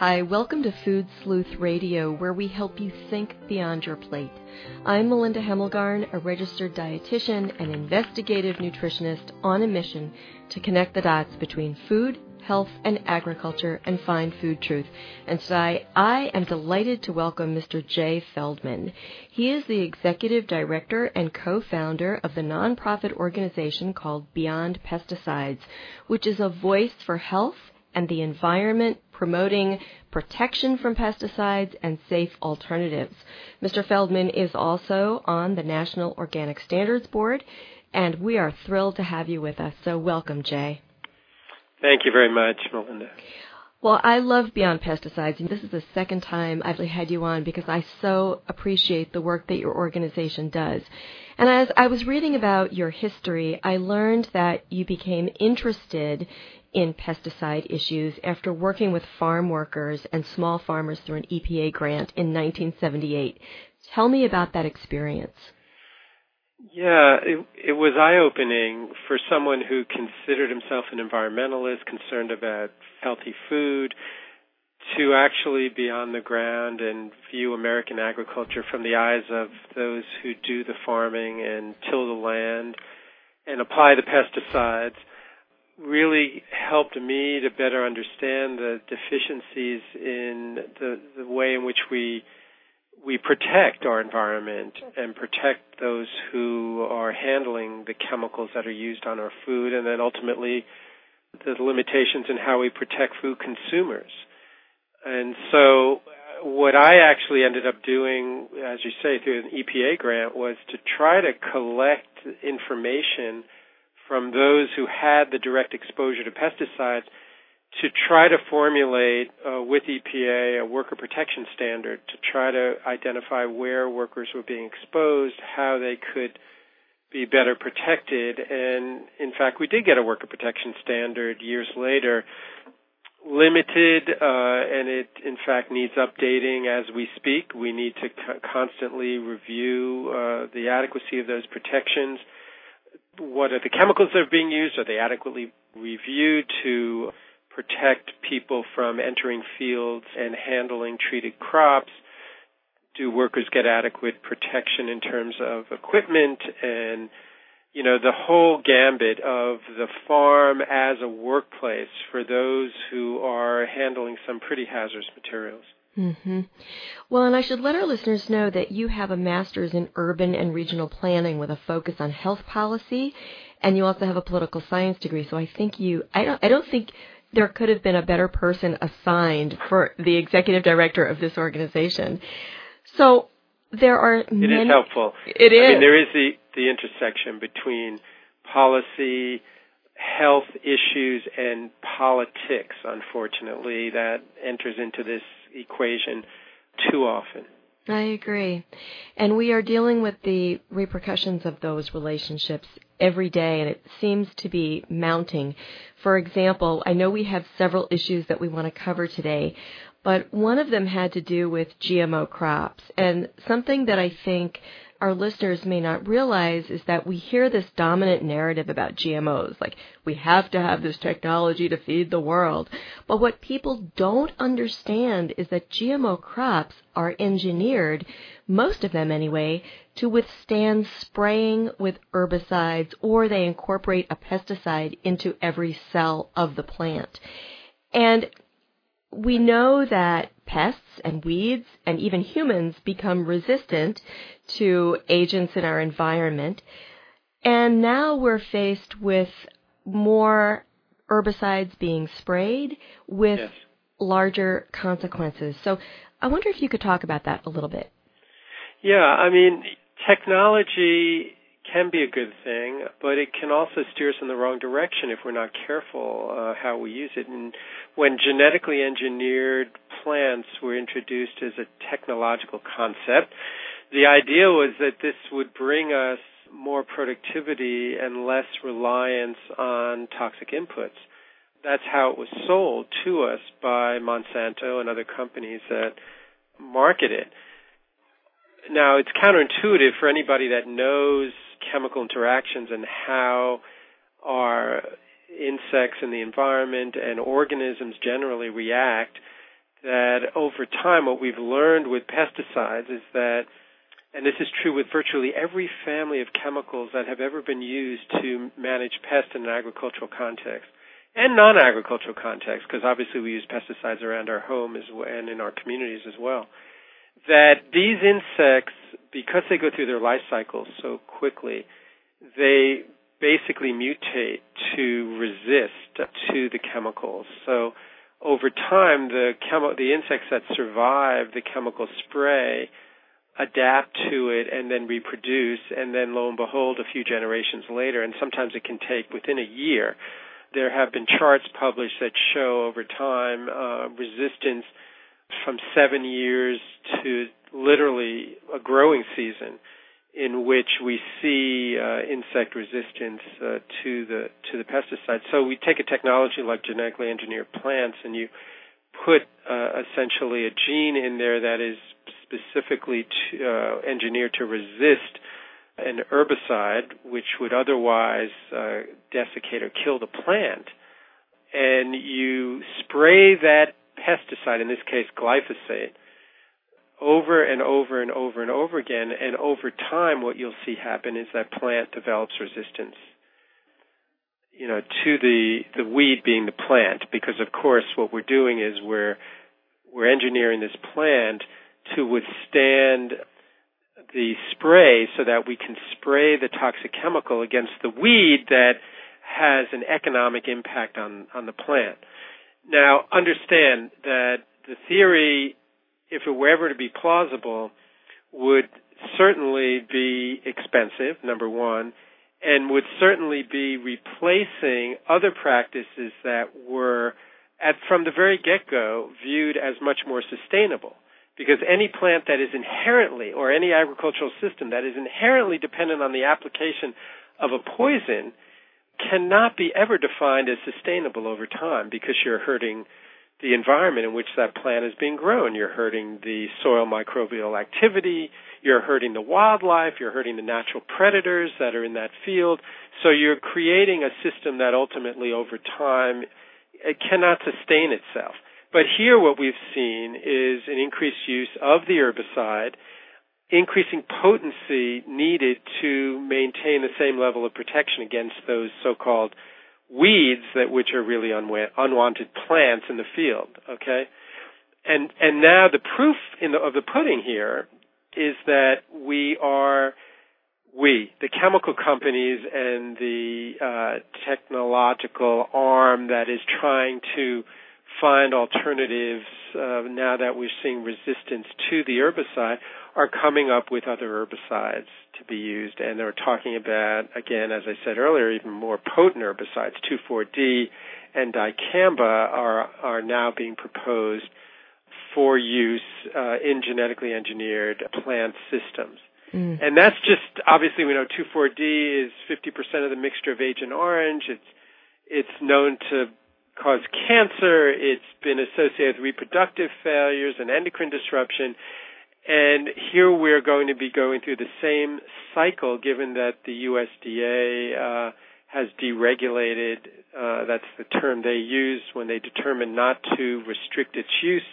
Hi, welcome to Food Sleuth Radio, where we help you think beyond your plate. I'm Melinda Hemmelgarn, a registered dietitian and investigative nutritionist on a mission to connect the dots between food, health, and agriculture and find food truth. And today I am delighted to welcome Mr. Jay Feldman. He is the executive director and co-founder of the nonprofit organization called Beyond Pesticides, which is a voice for health and the environment promoting protection from pesticides and safe alternatives. Mr. Feldman is also on the National Organic Standards Board, and we are thrilled to have you with us. So, welcome, Jay. Thank you very much, Melinda. Well, I love Beyond Pesticides. And this is the second time I've had you on because I so appreciate the work that your organization does. And as I was reading about your history, I learned that you became interested in pesticide issues after working with farm workers and small farmers through an EPA grant in 1978. Tell me about that experience. Yeah, it, it was eye opening for someone who considered himself an environmentalist, concerned about healthy food, to actually be on the ground and view American agriculture from the eyes of those who do the farming and till the land and apply the pesticides really helped me to better understand the deficiencies in the, the way in which we we protect our environment and protect those who are handling the chemicals that are used on our food and then ultimately the limitations in how we protect food consumers. And so what I actually ended up doing, as you say, through an EPA grant was to try to collect information from those who had the direct exposure to pesticides to try to formulate uh, with EPA a worker protection standard to try to identify where workers were being exposed, how they could be better protected. And in fact, we did get a worker protection standard years later, limited, uh, and it in fact needs updating as we speak. We need to co- constantly review uh, the adequacy of those protections what are the chemicals that are being used? Are they adequately reviewed to protect people from entering fields and handling treated crops? Do workers get adequate protection in terms of equipment and you know the whole gambit of the farm as a workplace for those who are handling some pretty hazardous materials. Mm-hmm. Well, and I should let our listeners know that you have a master's in urban and regional planning with a focus on health policy, and you also have a political science degree. So I think you, I don't, I don't think there could have been a better person assigned for the executive director of this organization. So there are it many. is helpful. It is. I mean, there is the the intersection between policy, health issues, and politics. Unfortunately, that enters into this equation too often. I agree. And we are dealing with the repercussions of those relationships every day, and it seems to be mounting. For example, I know we have several issues that we want to cover today, but one of them had to do with GMO crops. And something that I think our listeners may not realize is that we hear this dominant narrative about GMOs, like we have to have this technology to feed the world. But what people don't understand is that GMO crops are engineered, most of them anyway, to withstand spraying with herbicides or they incorporate a pesticide into every cell of the plant. And we know that pests and weeds and even humans become resistant to agents in our environment. And now we're faced with more herbicides being sprayed with yes. larger consequences. So I wonder if you could talk about that a little bit. Yeah, I mean, technology can be a good thing, but it can also steer us in the wrong direction if we're not careful uh, how we use it. And when genetically engineered plants were introduced as a technological concept, the idea was that this would bring us more productivity and less reliance on toxic inputs. that's how it was sold to us by Monsanto and other companies that market it. Now, it's counterintuitive for anybody that knows chemical interactions and how our insects in the environment and organisms generally react that over time what we've learned with pesticides is that and this is true with virtually every family of chemicals that have ever been used to manage pests in an agricultural context and non-agricultural context because obviously we use pesticides around our home as well, and in our communities as well that these insects because they go through their life cycles so quickly they basically mutate to resist to the chemicals. So over time the chemo- the insects that survive the chemical spray adapt to it and then reproduce and then lo and behold a few generations later and sometimes it can take within a year. There have been charts published that show over time uh, resistance from seven years to literally a growing season in which we see uh, insect resistance uh, to the to the pesticide. So we take a technology like genetically engineered plants, and you put uh, essentially a gene in there that is specifically to, uh, engineered to resist an herbicide, which would otherwise uh, desiccate or kill the plant, and you spray that pesticide, in this case glyphosate, over and over and over and over again, and over time, what you'll see happen is that plant develops resistance. You know, to the the weed being the plant, because of course, what we're doing is we're we're engineering this plant to withstand the spray so that we can spray the toxic chemical against the weed that has an economic impact on, on the plant. Now, understand that the theory, if it were ever to be plausible, would certainly be expensive, number one, and would certainly be replacing other practices that were, at, from the very get-go, viewed as much more sustainable. Because any plant that is inherently, or any agricultural system that is inherently dependent on the application of a poison cannot be ever defined as sustainable over time because you're hurting the environment in which that plant is being grown. You're hurting the soil microbial activity, you're hurting the wildlife, you're hurting the natural predators that are in that field. So you're creating a system that ultimately over time it cannot sustain itself. But here what we've seen is an increased use of the herbicide, increasing potency needed to maintain the same level of protection against those so-called weeds that which are really unwa- unwanted plants in the field, okay? And and now the proof the, of the pudding here is that we are we, the chemical companies and the uh, technological arm that is trying to find alternatives uh, now that we're seeing resistance to the herbicide are coming up with other herbicides to be used and they're talking about again as I said earlier even more potent herbicides 2,4-D and dicamba are are now being proposed for use uh, in genetically engineered plant systems. Mm. And that's just obviously we know 2,4-D is 50% of the mixture of Agent Orange. It's it's known to cause cancer. It's been associated with reproductive failures and endocrine disruption. And here we're going to be going through the same cycle given that the USDA uh, has deregulated, uh, that's the term they use when they determine not to restrict its use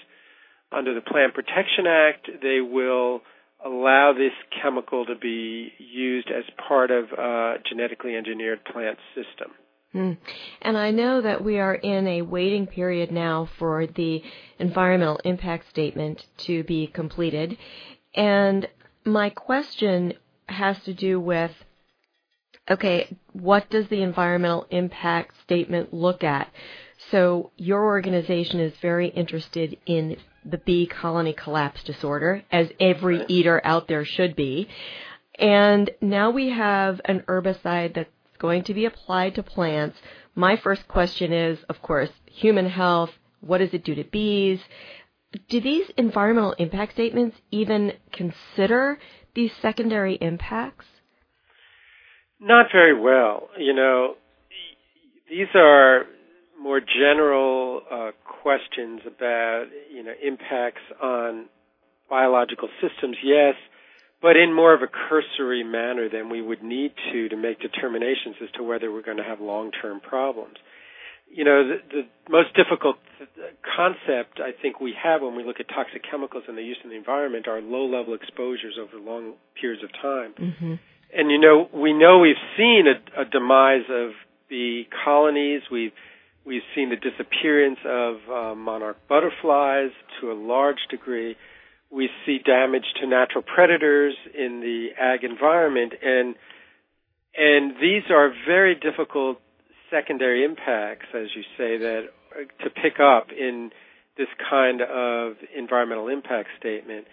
under the Plant Protection Act. They will allow this chemical to be used as part of a genetically engineered plant system. Mm. And I know that we are in a waiting period now for the environmental impact statement to be completed. And my question has to do with okay, what does the environmental impact statement look at? So your organization is very interested in the bee colony collapse disorder, as every eater out there should be. And now we have an herbicide that's going to be applied to plants, my first question is, of course, human health. What does it do to bees? Do these environmental impact statements even consider these secondary impacts? Not very well. You know, these are more general uh, questions about you know impacts on biological systems, yes, but in more of a cursory manner than we would need to to make determinations as to whether we're going to have long-term problems. You know, the, the most difficult concept I think we have when we look at toxic chemicals and their use in the environment are low-level exposures over long periods of time. Mm-hmm. And you know, we know we've seen a, a demise of bee colonies. We've we've seen the disappearance of uh, monarch butterflies to a large degree we see damage to natural predators in the ag environment and and these are very difficult secondary impacts as you say that to pick up in this kind of environmental impact statement.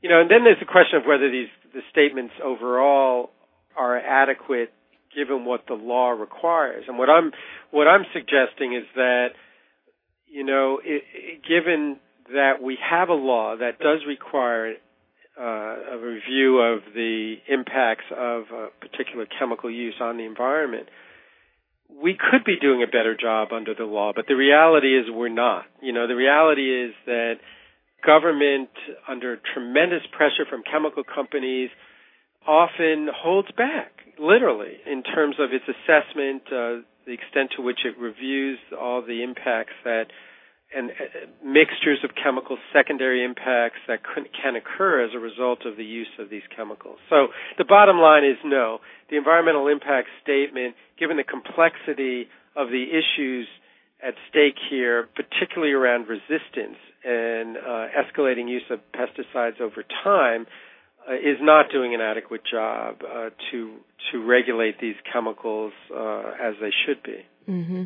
You know and then there's the question of whether these the statements overall are adequate given what the law requires. And what i'm what i'm suggesting is that you know it, it, given that we have a law that does require uh, a review of the impacts of a particular chemical use on the environment, we could be doing a better job under the law, but the reality is we're not. You know, the reality is that government, under tremendous pressure from chemical companies, often holds back, literally, in terms of its assessment, uh, the extent to which it reviews all the impacts that and uh, mixtures of chemicals, secondary impacts that can occur as a result of the use of these chemicals. So the bottom line is no. The environmental impact statement, given the complexity of the issues at stake here, particularly around resistance and uh, escalating use of pesticides over time, is not doing an adequate job uh, to to regulate these chemicals uh, as they should be. Mm-hmm.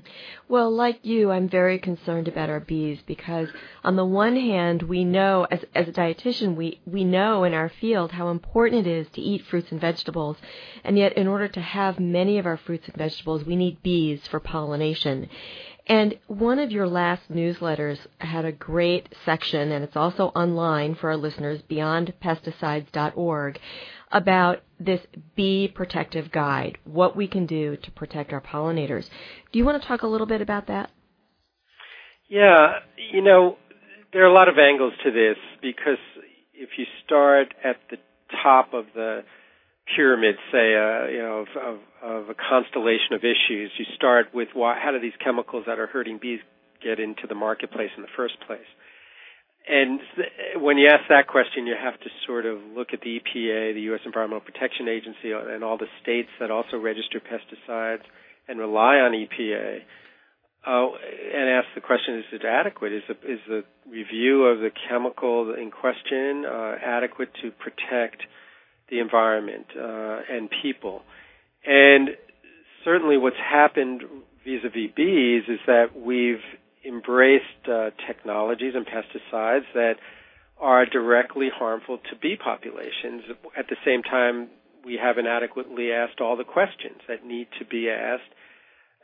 Well, like you, I'm very concerned about our bees because, on the one hand, we know, as, as a dietitian, we, we know in our field how important it is to eat fruits and vegetables. And yet, in order to have many of our fruits and vegetables, we need bees for pollination. And one of your last newsletters had a great section, and it's also online for our listeners, beyondpesticides.org, about this bee protective guide, what we can do to protect our pollinators. Do you want to talk a little bit about that? Yeah, you know, there are a lot of angles to this because if you start at the top of the pyramid, say, uh, you know, of, of, of, a constellation of issues, you start with why, how do these chemicals that are hurting bees get into the marketplace in the first place? And when you ask that question, you have to sort of look at the EPA, the U.S. Environmental Protection Agency, and all the states that also register pesticides and rely on EPA, uh, and ask the question: Is it adequate? Is the, is the review of the chemical in question uh, adequate to protect the environment uh, and people? And certainly, what's happened vis-a-vis bees is that we've embraced uh, technologies and pesticides that are directly harmful to bee populations. At the same time, we haven't adequately asked all the questions that need to be asked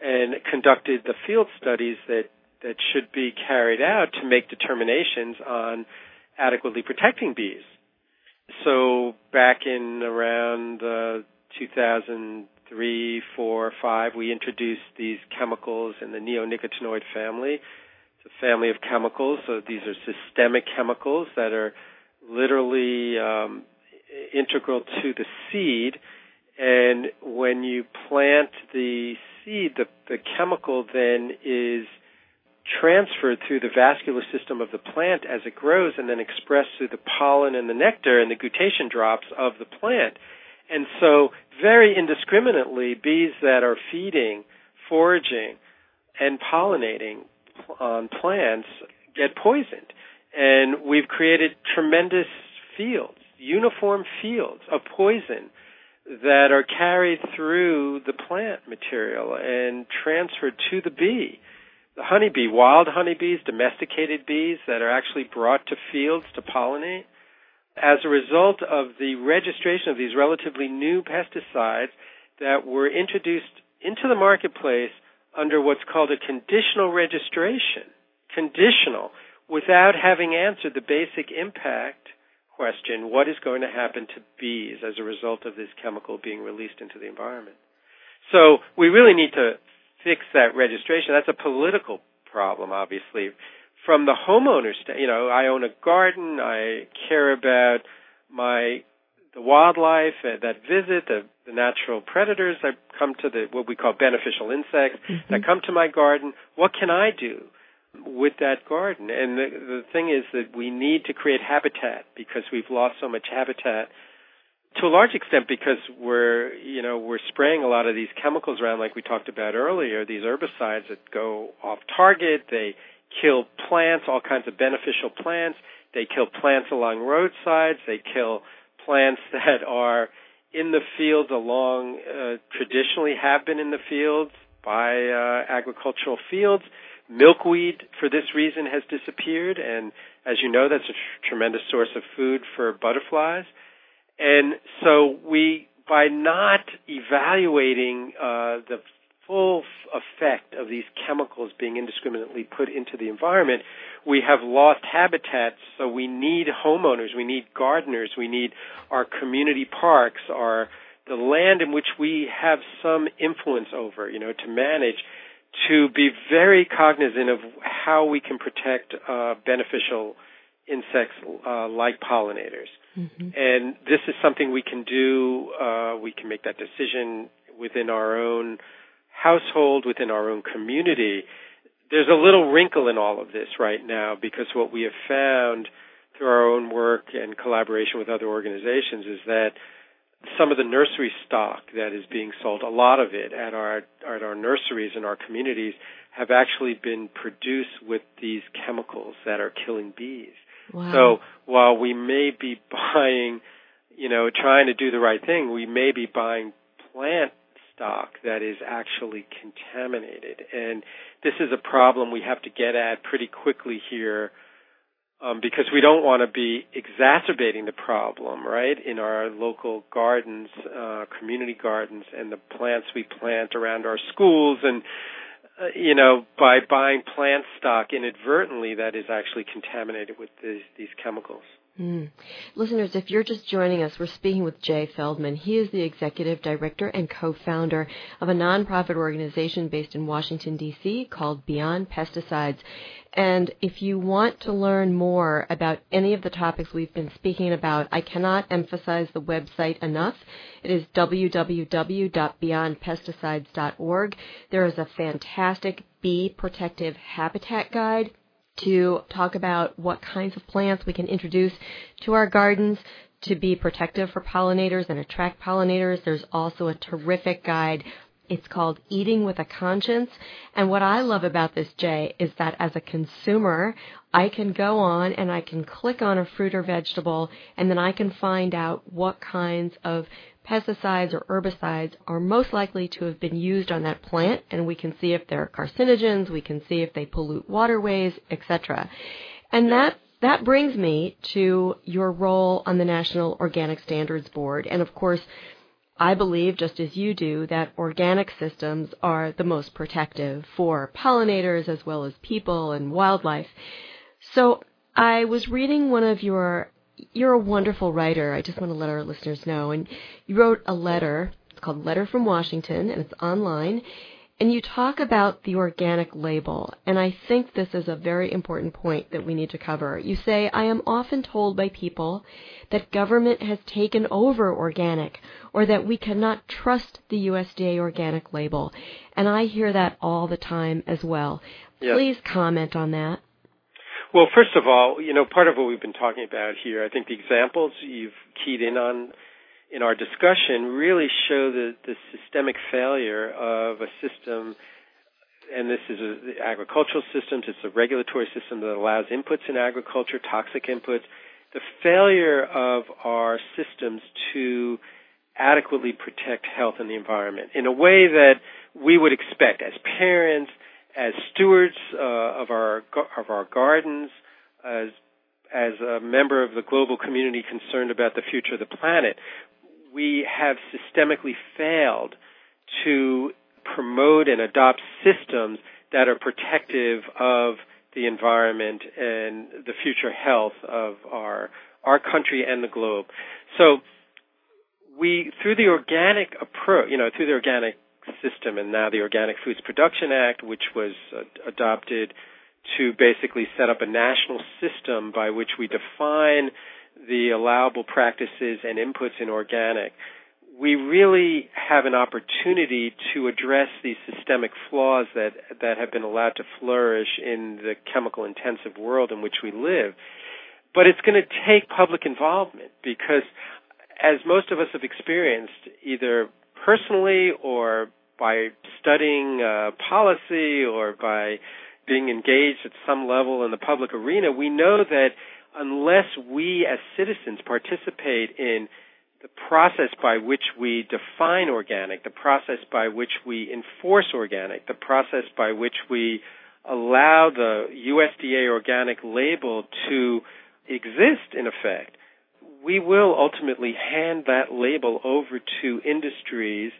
and conducted the field studies that, that should be carried out to make determinations on adequately protecting bees. So back in around uh, 2000, three, four, five, we introduced these chemicals in the neonicotinoid family. It's a family of chemicals. So these are systemic chemicals that are literally um, integral to the seed. And when you plant the seed, the, the chemical then is transferred through the vascular system of the plant as it grows and then expressed through the pollen and the nectar and the guttation drops of the plant. And so, very indiscriminately, bees that are feeding, foraging, and pollinating on plants get poisoned. And we've created tremendous fields, uniform fields of poison that are carried through the plant material and transferred to the bee. The honeybee, wild honeybees, domesticated bees that are actually brought to fields to pollinate as a result of the registration of these relatively new pesticides that were introduced into the marketplace under what's called a conditional registration. Conditional, without having answered the basic impact question what is going to happen to bees as a result of this chemical being released into the environment? So we really need to fix that registration. That's a political problem, obviously. From the homeowner's, you know, I own a garden. I care about my the wildlife that visit, the, the natural predators that come to the what we call beneficial insects mm-hmm. that come to my garden. What can I do with that garden? And the, the thing is that we need to create habitat because we've lost so much habitat to a large extent because we're you know we're spraying a lot of these chemicals around like we talked about earlier these herbicides that go off target they kill plants all kinds of beneficial plants they kill plants along roadsides they kill plants that are in the fields along uh, traditionally have been in the fields by uh, agricultural fields. Milkweed for this reason has disappeared and as you know that's a tr- tremendous source of food for butterflies and so we, by not evaluating uh, the full effect of these chemicals being indiscriminately put into the environment, we have lost habitats. So we need homeowners, we need gardeners, we need our community parks, our the land in which we have some influence over, you know, to manage, to be very cognizant of how we can protect uh, beneficial insects uh, like pollinators. Mm-hmm. And this is something we can do. Uh, we can make that decision within our own household, within our own community. There's a little wrinkle in all of this right now because what we have found through our own work and collaboration with other organizations is that some of the nursery stock that is being sold, a lot of it at our at our nurseries in our communities, have actually been produced with these chemicals that are killing bees. So while we may be buying, you know, trying to do the right thing, we may be buying plant stock that is actually contaminated. And this is a problem we have to get at pretty quickly here um, because we don't want to be exacerbating the problem, right, in our local gardens, uh, community gardens, and the plants we plant around our schools and you know, by buying plant stock inadvertently that is actually contaminated with these, these chemicals. Mm. Listeners, if you're just joining us, we're speaking with Jay Feldman. He is the executive director and co-founder of a nonprofit organization based in Washington, D.C. called Beyond Pesticides. And if you want to learn more about any of the topics we've been speaking about, I cannot emphasize the website enough. It is www.beyondpesticides.org. There is a fantastic bee protective habitat guide to talk about what kinds of plants we can introduce to our gardens to be protective for pollinators and attract pollinators. There's also a terrific guide. It's called Eating with a Conscience. And what I love about this, Jay, is that as a consumer, I can go on and I can click on a fruit or vegetable and then I can find out what kinds of pesticides or herbicides are most likely to have been used on that plant, and we can see if they're carcinogens, we can see if they pollute waterways, etc. And that that brings me to your role on the National Organic Standards Board. And of course, I believe, just as you do, that organic systems are the most protective for pollinators as well as people and wildlife. So I was reading one of your you're a wonderful writer. I just want to let our listeners know. And you wrote a letter. It's called Letter from Washington, and it's online. And you talk about the organic label, and I think this is a very important point that we need to cover. You say, I am often told by people that government has taken over organic, or that we cannot trust the USDA organic label. And I hear that all the time as well. Please comment on that. Well, first of all, you know, part of what we've been talking about here, I think the examples you've keyed in on in our discussion really show the, the systemic failure of a system, and this is a, agricultural systems, it's a regulatory system that allows inputs in agriculture, toxic inputs, the failure of our systems to adequately protect health and the environment in a way that we would expect as parents, as stewards uh, of our of our gardens, as as a member of the global community concerned about the future of the planet, we have systemically failed to promote and adopt systems that are protective of the environment and the future health of our our country and the globe. So we through the organic approach, you know, through the organic system, and now the Organic Foods Production Act, which was uh, adopted to basically set up a national system by which we define the allowable practices and inputs in organic. We really have an opportunity to address these systemic flaws that that have been allowed to flourish in the chemical intensive world in which we live. But it's going to take public involvement because as most of us have experienced either personally or by studying uh, policy or by being engaged at some level in the public arena, we know that unless we as citizens participate in the process by which we define organic, the process by which we enforce organic, the process by which we allow the USDA organic label to exist in effect, we will ultimately hand that label over to industries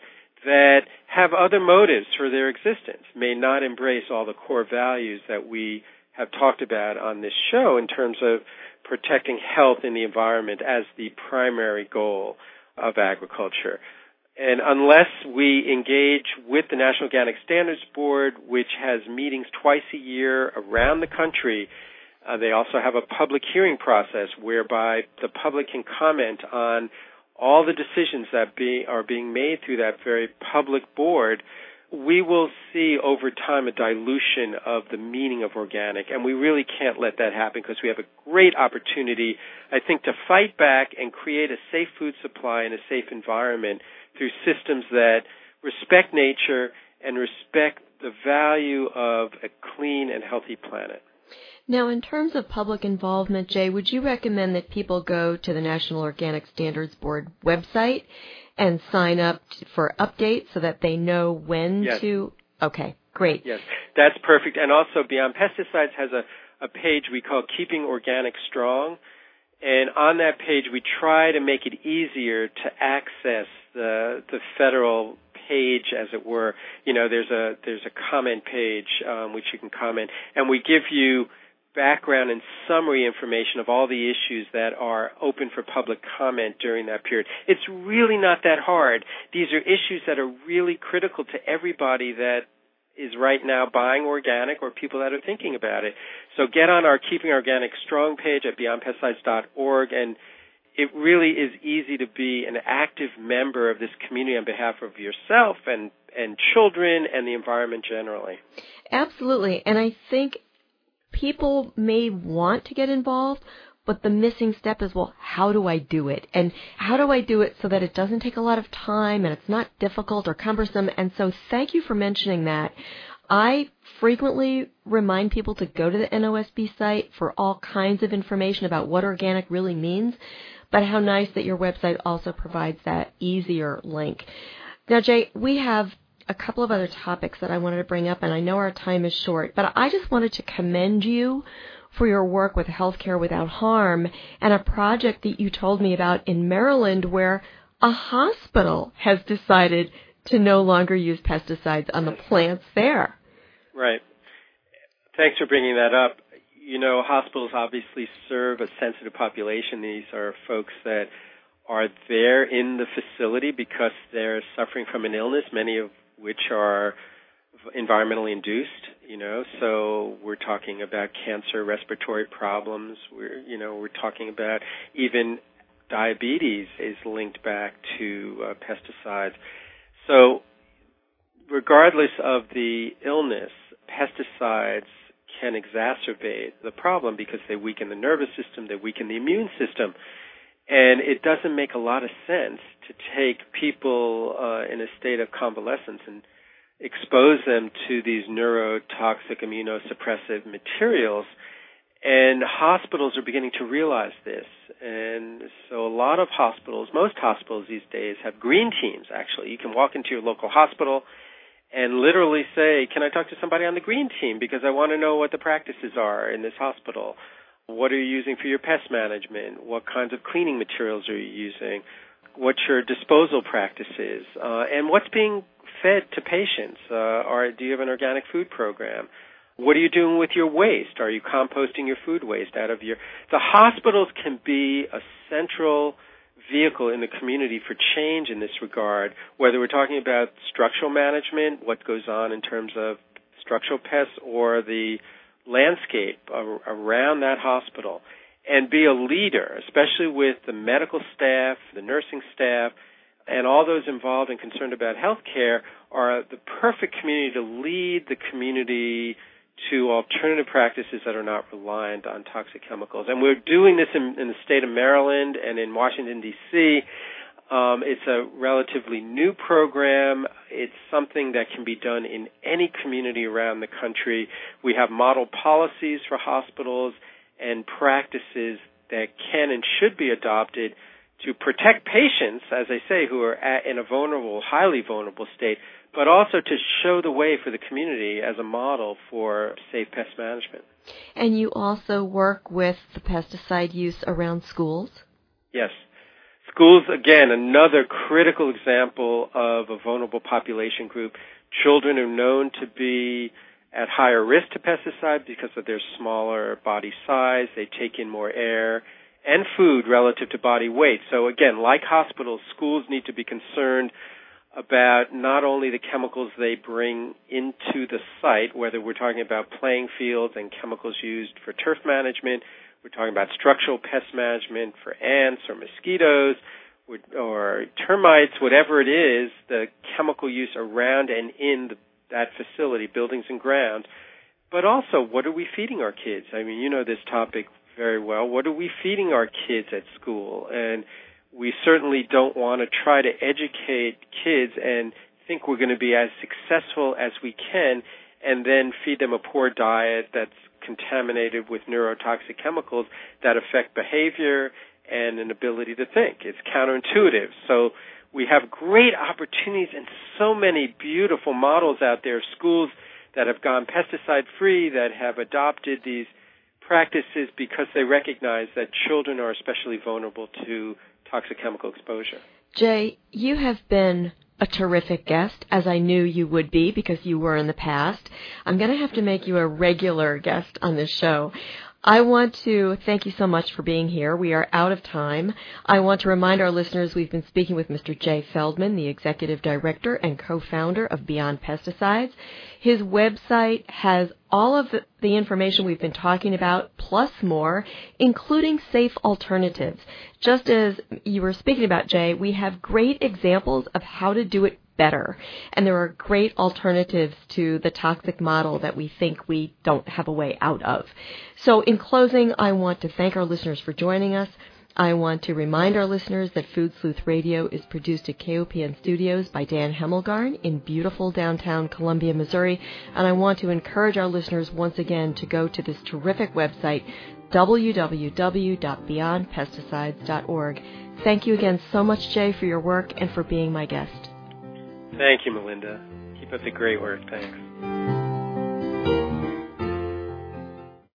that have other motives for their existence, may not embrace all the core values that we have talked about on this show in terms of protecting health in the environment as the primary goal of agriculture. And unless we engage with the National Organic Standards Board, which has meetings twice a year around the country, uh, they also have a public hearing process whereby the public can comment on all the decisions that be, are being made through that very public board we will see over time a dilution of the meaning of organic, and we really can't let that happen because we have a great opportunity, I think, to fight back and create a safe food supply and a safe environment through systems that respect nature and respect the value of a clean and healthy planet. Now, in terms of public involvement, Jay, would you recommend that people go to the National Organic Standards Board website and sign up for updates so that they know when yes. to. Okay, great. Yes, that's perfect. And also, Beyond Pesticides has a, a page we call Keeping Organic Strong. And on that page, we try to make it easier to access the the federal page, as it were. You know, there's a there's a comment page um, which you can comment, and we give you background and summary information of all the issues that are open for public comment during that period. It's really not that hard. These are issues that are really critical to everybody that is right now buying organic or people that are thinking about it. So get on our Keeping Organic Strong page at beyondpesticides.org and it really is easy to be an active member of this community on behalf of yourself and and children and the environment generally. Absolutely. And I think people may want to get involved, but the missing step is well, how do I do it? And how do I do it so that it doesn't take a lot of time and it's not difficult or cumbersome? And so thank you for mentioning that. I frequently remind people to go to the NOSB site for all kinds of information about what organic really means, but how nice that your website also provides that easier link. Now, Jay, we have a couple of other topics that I wanted to bring up, and I know our time is short, but I just wanted to commend you for your work with Healthcare Without Harm and a project that you told me about in Maryland where a hospital has decided to no longer use pesticides on the plants there. Right. Thanks for bringing that up. You know, hospitals obviously serve a sensitive population. These are folks that are there in the facility because they're suffering from an illness, many of which are environmentally induced you know? So we're talking about cancer respiratory problems. We're you know we're talking about even diabetes is linked back to uh, pesticides. So regardless of the illness pesticides can exacerbate the problem because they weaken the nervous system they weaken the immune system and it doesn't make a lot of sense to take people uh, in a state of convalescence and expose them to these neurotoxic immunosuppressive materials. And hospitals are beginning to realize this. And so a lot of hospitals, most hospitals these days have green teams actually. You can walk into your local hospital and literally say, Can I talk to somebody on the green team? Because I want to know what the practices are in this hospital. What are you using for your pest management? What kinds of cleaning materials are you using? What's your disposal practices? Uh, and what's being fed to patients? Uh, or do you have an organic food program? What are you doing with your waste? Are you composting your food waste out of your? The hospitals can be a central vehicle in the community for change in this regard, whether we're talking about structural management, what goes on in terms of structural pests, or the landscape around that hospital, and be a leader, especially with the medical staff, the nursing staff, and all those involved and concerned about healthcare are the perfect community to lead the community to alternative practices that are not reliant on toxic chemicals. And we're doing this in, in the state of Maryland and in Washington, D.C. Um, it's a relatively new program. It's something that can be done in any community around the country. We have model policies for hospitals and practices that can and should be adopted to protect patients, as I say, who are at, in a vulnerable, highly vulnerable state, but also to show the way for the community as a model for safe pest management. And you also work with the pesticide use around schools? Yes. Schools, again, another critical example of a vulnerable population group. Children are known to be at higher risk to pesticides because of their smaller body size. They take in more air and food relative to body weight. So again, like hospitals, schools need to be concerned about not only the chemicals they bring into the site, whether we're talking about playing fields and chemicals used for turf management, we're talking about structural pest management for ants or mosquitoes or termites, whatever it is, the chemical use around and in the, that facility, buildings and grounds. But also, what are we feeding our kids? I mean, you know this topic very well. What are we feeding our kids at school? And we certainly don't want to try to educate kids and think we're going to be as successful as we can and then feed them a poor diet that's contaminated with neurotoxic chemicals that affect behavior and an ability to think. It's counterintuitive. So we have great opportunities and so many beautiful models out there, schools that have gone pesticide free, that have adopted these practices because they recognize that children are especially vulnerable to toxic chemical exposure. Jay, you have been a terrific guest, as I knew you would be because you were in the past. I'm going to have to make you a regular guest on this show. I want to thank you so much for being here. We are out of time. I want to remind our listeners we've been speaking with Mr. Jay Feldman, the Executive Director and co-founder of Beyond Pesticides. His website has all of the information we've been talking about, plus more, including safe alternatives. Just as you were speaking about, Jay, we have great examples of how to do it better. And there are great alternatives to the toxic model that we think we don't have a way out of. So in closing, I want to thank our listeners for joining us. I want to remind our listeners that Food Sleuth Radio is produced at KOPN Studios by Dan Hemmelgarn in beautiful downtown Columbia, Missouri. And I want to encourage our listeners once again to go to this terrific website, www.beyondpesticides.org. Thank you again so much, Jay, for your work and for being my guest. Thank you, Melinda. Keep up the great work. Thanks.